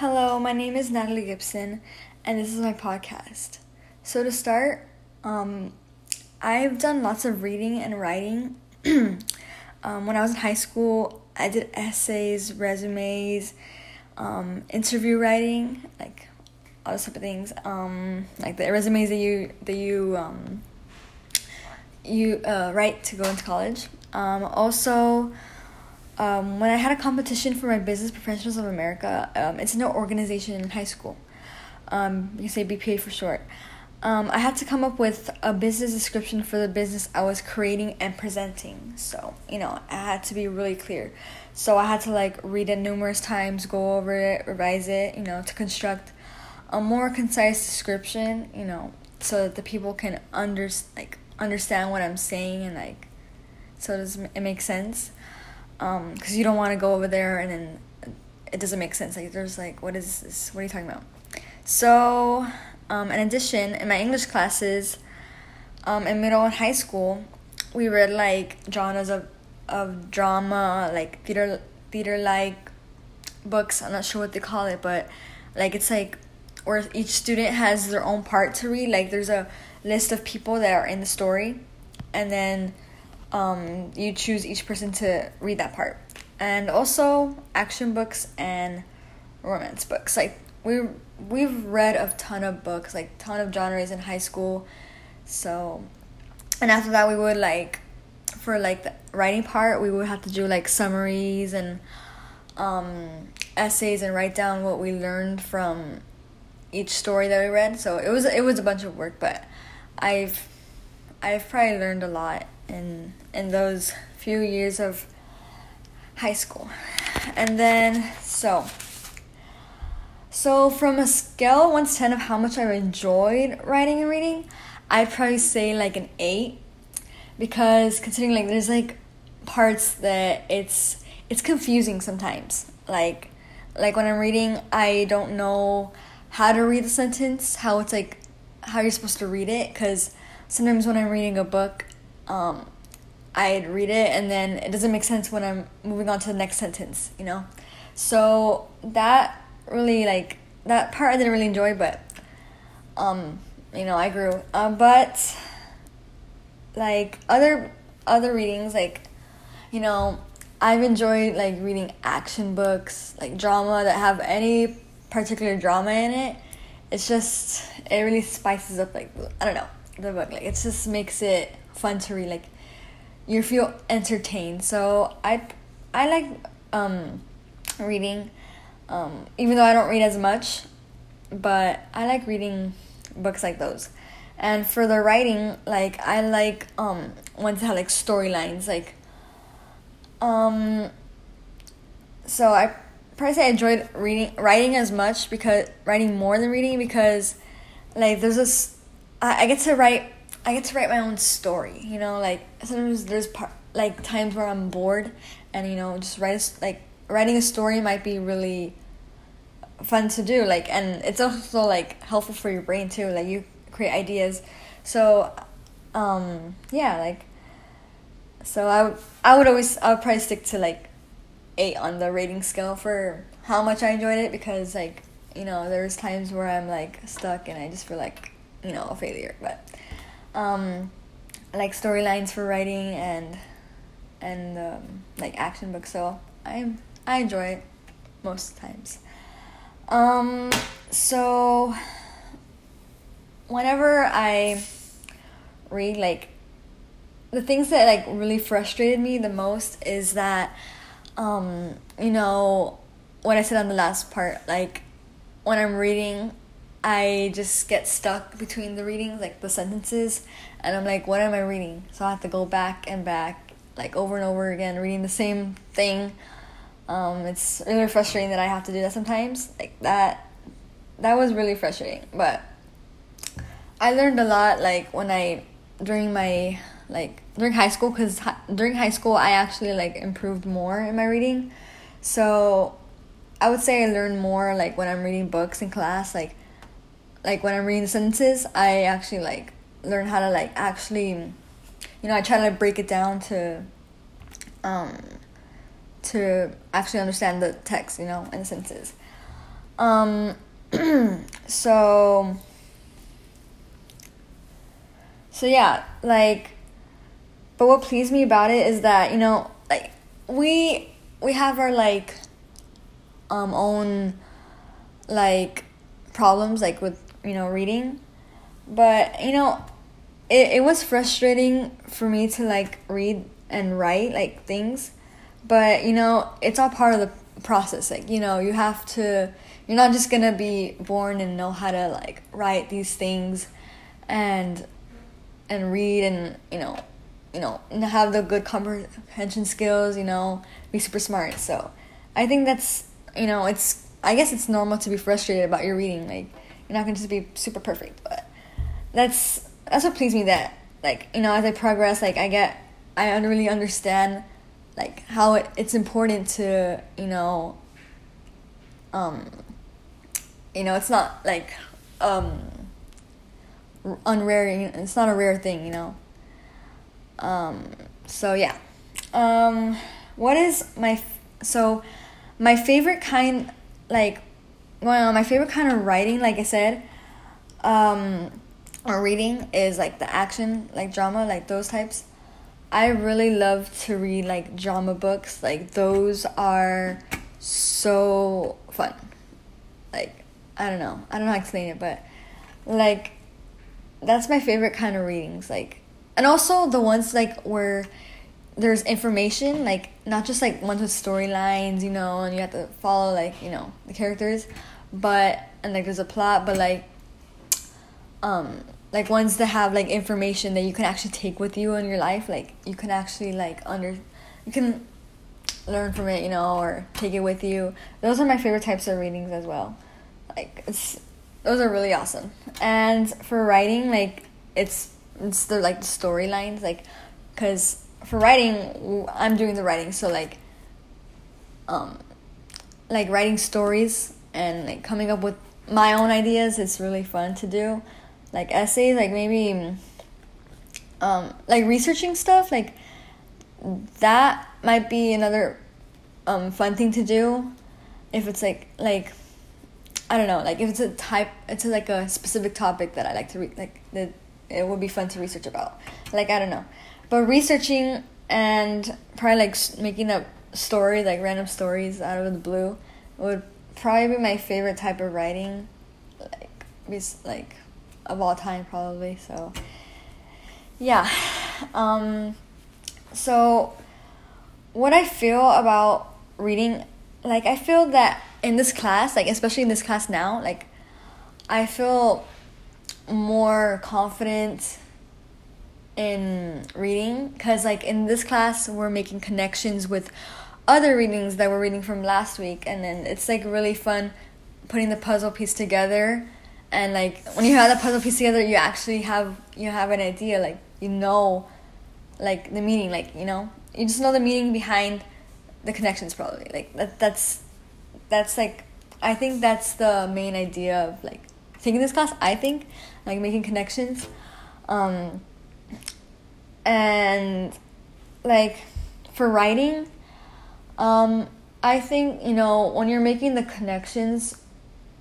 Hello, my name is Natalie Gibson, and this is my podcast. So, to start, um, I've done lots of reading and writing. um, when I was in high school, I did essays, resumes, um, interview writing, like all those type of things. Um, like the resumes that you that you um, you uh, write to go into college. Um, also um, when I had a competition for my Business Professionals of America, um, it's an organization in high school. Um, you can say BPA for short. Um, I had to come up with a business description for the business I was creating and presenting. So, you know, I had to be really clear. So I had to like read it numerous times, go over it, revise it, you know, to construct a more concise description, you know, so that the people can under like understand what I'm saying and like so does it make sense um because you don't want to go over there and then it doesn't make sense. Like there's like what is this? What are you talking about? So um in addition in my english classes um in middle and high school we read like genres of of drama like theater theater like books. I'm not sure what they call it but like it's like where each student has their own part to read. Like there's a list of people that are in the story. And then um, you choose each person to read that part. And also action books and romance books. Like we we've read a ton of books, like ton of genres in high school. So and after that we would like for like the writing part we would have to do like summaries and um, essays and write down what we learned from each story that we read. So it was it was a bunch of work, but I've I've probably learned a lot in in those few years of high school. And then so so from a scale 1 to 10 of how much I enjoyed writing and reading, I'd probably say like an 8 because considering like there's like parts that it's it's confusing sometimes. Like like when I'm reading, I don't know how to read the sentence, how it's like how you're supposed to read it cuz sometimes when I'm reading a book, um, I'd read it and then it doesn't make sense when I'm moving on to the next sentence, you know? So that really like that part I didn't really enjoy, but um, you know, I grew. Uh, but like other other readings, like you know, I've enjoyed like reading action books, like drama that have any particular drama in it. It's just it really spices up like I don't know the book. Like it just makes it fun to read. Like you feel entertained. So I I like um, reading, um, even though I don't read as much, but I like reading books like those. And for the writing, like I like um ones that have like storylines, like um. So I probably say I enjoyed reading writing as much because writing more than reading because like there's this I, I get to write I get to write my own story. You know, like sometimes there's part like times where I'm bored, and you know, just write a, like writing a story might be really fun to do. Like, and it's also like helpful for your brain too. Like you create ideas. So, um, yeah, like. So I would I would always I would probably stick to like eight on the rating scale for how much I enjoyed it because like you know there's times where I'm like stuck and I just feel like you know a failure but um, like storylines for writing and and um, like action books. So I I enjoy it most times. Um, so whenever I read like the things that like really frustrated me the most is that um you know what I said on the last part like when I'm reading I just get stuck between the readings, like the sentences, and I'm like, what am I reading? So I have to go back and back, like over and over again, reading the same thing. Um, it's really frustrating that I have to do that sometimes. Like that, that was really frustrating. But I learned a lot, like when I during my like during high school, because hi- during high school I actually like improved more in my reading. So I would say I learned more like when I'm reading books in class, like like when I'm reading sentences, I actually like learn how to like actually, you know, I try to like, break it down to, um, to actually understand the text, you know, and sentences. Um, so, so yeah, like, but what pleased me about it is that you know, like, we we have our like, um, own, like, problems like with you know reading, but you know, it it was frustrating for me to like read and write like things, but you know, it's all part of the process. Like, you know, you have to you're not just gonna be born and know how to like write these things and and read and you know you know have the good comprehension skills you know be super smart. So i think that's you know it's i guess it's normal to be frustrated about your reading. Like you're not going to just be super perfect but that's that's what pleased me that like you know as i progress like i get i really understand like how it, it's important to you know um you know it's not like um unrare it's not a rare thing you know? Um so yeah. Um what is my so my favorite kind like well my favorite kind of writing like i said um or reading is like the action like drama like those types i really love to read like drama books like those are so fun like I don't know. I don't know how to explain it, but like that's my favorite kind of readings. Like, and also the ones like where there's information, like not just like ones with storylines, you know, and you have to follow like you know the characters, but and like there's a plot, but like um like ones that have like information that you can actually take with you in your life, like you can actually like under you can learn from it, you know, or take it with you. Those are my favorite types of readings as well like it's those are really awesome. And for writing, like it's it's the like storylines, like because for writing, I'm doing the writing, so like um like writing stories and like coming up with my own ideas. It's really fun to do, like essays, like maybe um like researching stuff, like that might be another um fun thing to do if it's like like I don't know, like if it's a type, it's like a specific topic that I like to read, like that it would be fun to research about. Like I don't know, but researching and probably like making up stories, like random stories out of the blue, would probably be my favorite type of writing, like like of all time probably. So yeah, um, so what I feel about reading, like I feel that in this class, like especially in this class now, like I feel more confident in reading because like in this class we're making connections with other readings that we're reading from last week and then it's like really fun putting the puzzle piece together and like when you have the puzzle piece together you actually have you have an idea like you know like the meaning like you know you just know the meaning behind the connections probably like that that's that's like I think that's the main idea of like taking this class. I think like making connections, um, and like for writing, um, I think you know when you're making the connections,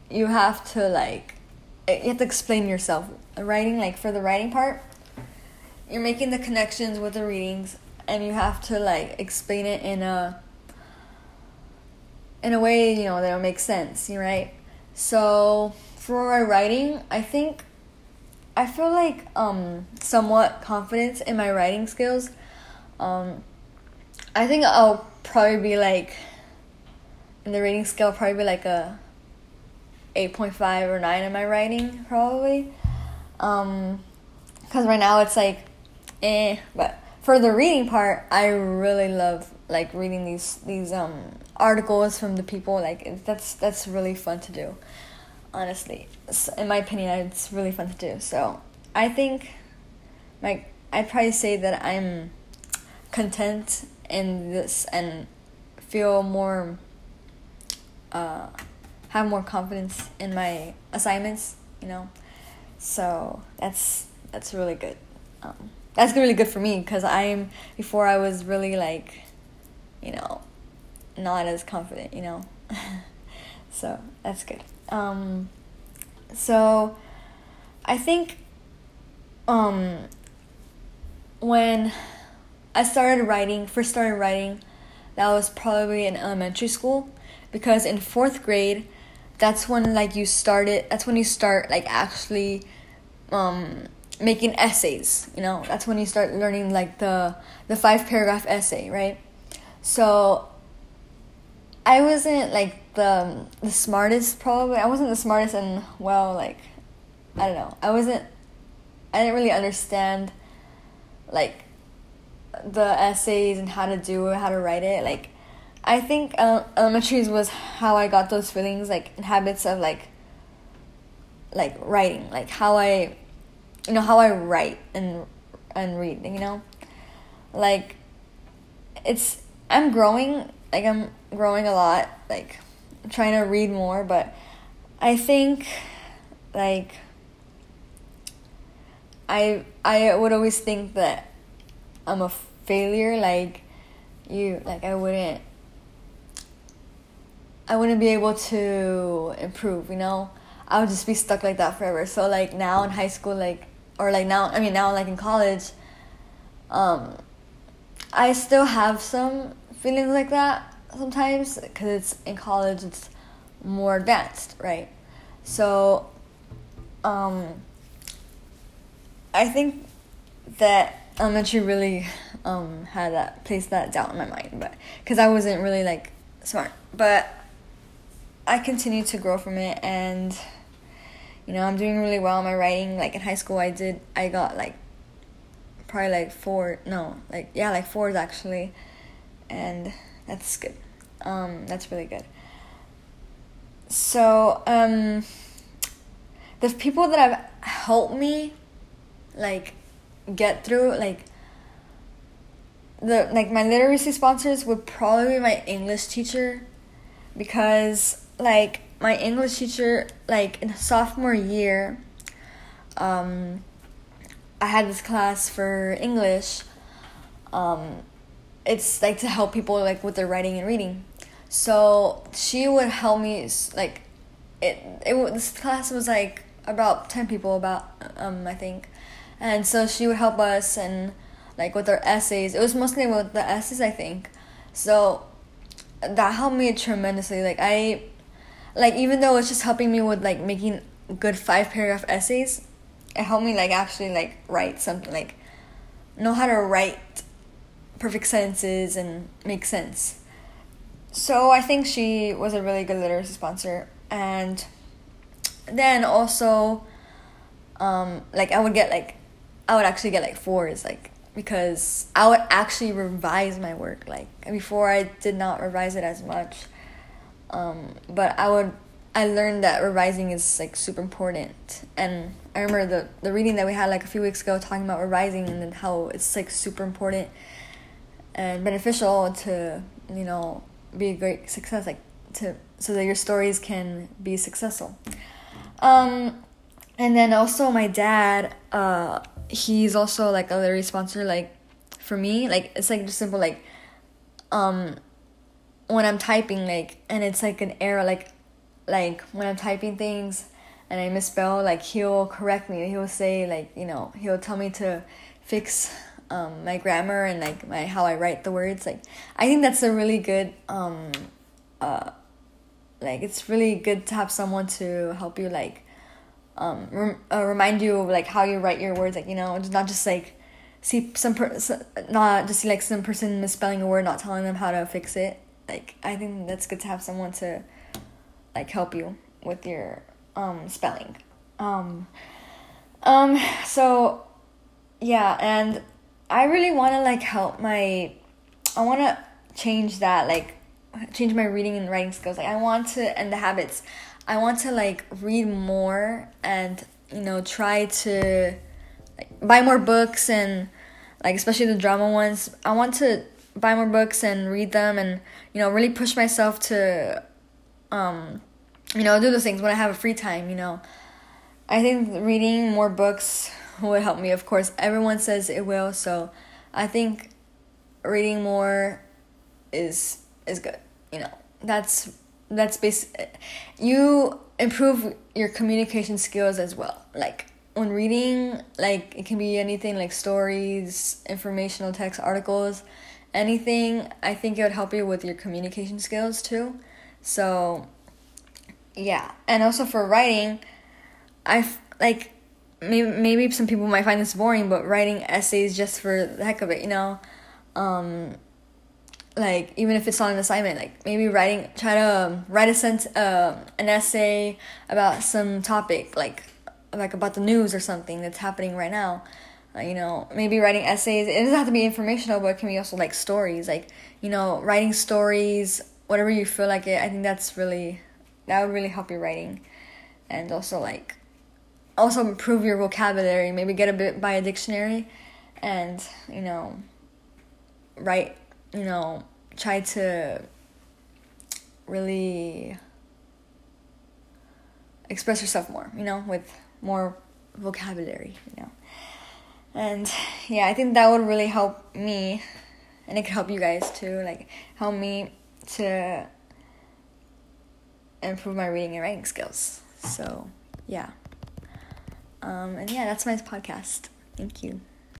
you have to like you have to explain yourself. Writing like for the writing part, you're making the connections with the readings, and you have to like explain it in a in a way, you know, that'll make sense, you right? So for writing, I think I feel like um somewhat confident in my writing skills. Um I think I'll probably be like in the rating scale probably be like a 8.5 or 9 in my writing probably. Um cuz right now it's like eh, but for the reading part, I really love like reading these these um articles from the people like that's that's really fun to do honestly in my opinion it's really fun to do so i think like i'd probably say that i'm content in this and feel more uh, have more confidence in my assignments you know so that's that's really good um, that's really good for me because i'm before i was really like you know not as confident, you know. So that's good. Um, so I think um, when I started writing, first started writing, that was probably in elementary school because in fourth grade, that's when like you started. That's when you start like actually um, making essays. You know, that's when you start learning like the the five paragraph essay, right? So I wasn't like the the smartest probably. I wasn't the smartest and well like I don't know. I wasn't I didn't really understand like the essays and how to do it, how to write it. Like I think uh, elementary was how I got those feelings like habits of like like writing, like how I you know how I write and and read, you know? Like it's I'm growing, like I'm growing a lot, like trying to read more, but I think like I I would always think that I'm a failure like you like I wouldn't I wouldn't be able to improve, you know? I would just be stuck like that forever. So like now in high school like or like now I mean now like in college um I still have some feelings like that sometimes because it's in college it's more advanced, right? So um I think that elementary really um, had that placed that doubt in my mind, but because I wasn't really like smart, but I continued to grow from it, and you know I'm doing really well in my writing. Like in high school, I did I got like probably like four no like yeah like fours actually, and that's good. Um, that's really good. So um, the people that have helped me like get through like the like my literacy sponsors would probably be my English teacher because like my English teacher like in sophomore year um I had this class for English um it's like to help people like with their writing and reading so she would help me like it it this class was like about 10 people about um I think and so she would help us and like with our essays. It was mostly with the essays, I think. So that helped me tremendously. Like I, like even though it's just helping me with like making good five paragraph essays, it helped me like actually like write something like know how to write perfect sentences and make sense. So I think she was a really good literacy sponsor and then also um like I would get like I would actually get like fours, like because I would actually revise my work. Like before, I did not revise it as much, um, but I would. I learned that revising is like super important, and I remember the the reading that we had like a few weeks ago talking about revising and then how it's like super important and beneficial to you know be a great success, like to so that your stories can be successful. Um, and then also my dad. Uh, he's also like a literary sponsor like for me like it's like just simple like um when i'm typing like and it's like an error like like when i'm typing things and i misspell like he'll correct me he'll say like you know he'll tell me to fix um, my grammar and like my how i write the words like i think that's a really good um uh like it's really good to have someone to help you like um, rem- uh, remind you of like how you write your words like you know not just like see some per- not just see like some person misspelling a word not telling them how to fix it. Like i think that's good to have someone to like help you with your um spelling. Um um so yeah and i really want to like help my i want to change that like change my reading and writing skills like i want to and the habits I want to like read more and you know try to like, buy more books and like especially the drama ones. I want to buy more books and read them and you know really push myself to um you know do those things when I have a free time, you know. I think reading more books would help me. Of course, everyone says it will, so I think reading more is is good. You know, that's that's base you improve your communication skills as well like when reading like it can be anything like stories informational text articles anything i think it would help you with your communication skills too so yeah and also for writing i like maybe maybe some people might find this boring but writing essays just for the heck of it you know? Um like even if it's not an assignment like maybe writing try to um, write a sense, uh, an essay about some topic like like about the news or something that's happening right now. Uh, you know maybe writing essays it doesn't have to be informational but it can be also like stories. Like you know writing stories whatever you feel like it i think that's really that would really help your writing. And also like also improve your vocabulary maybe get a bit buy a dictionary and you know write you know, try to really express yourself more, you know, with more vocabulary, you know. And yeah, I think that would really help me and it could help you guys too, like help me to improve my reading and writing skills. So, yeah. Um, and yeah, that's my podcast. Thank you.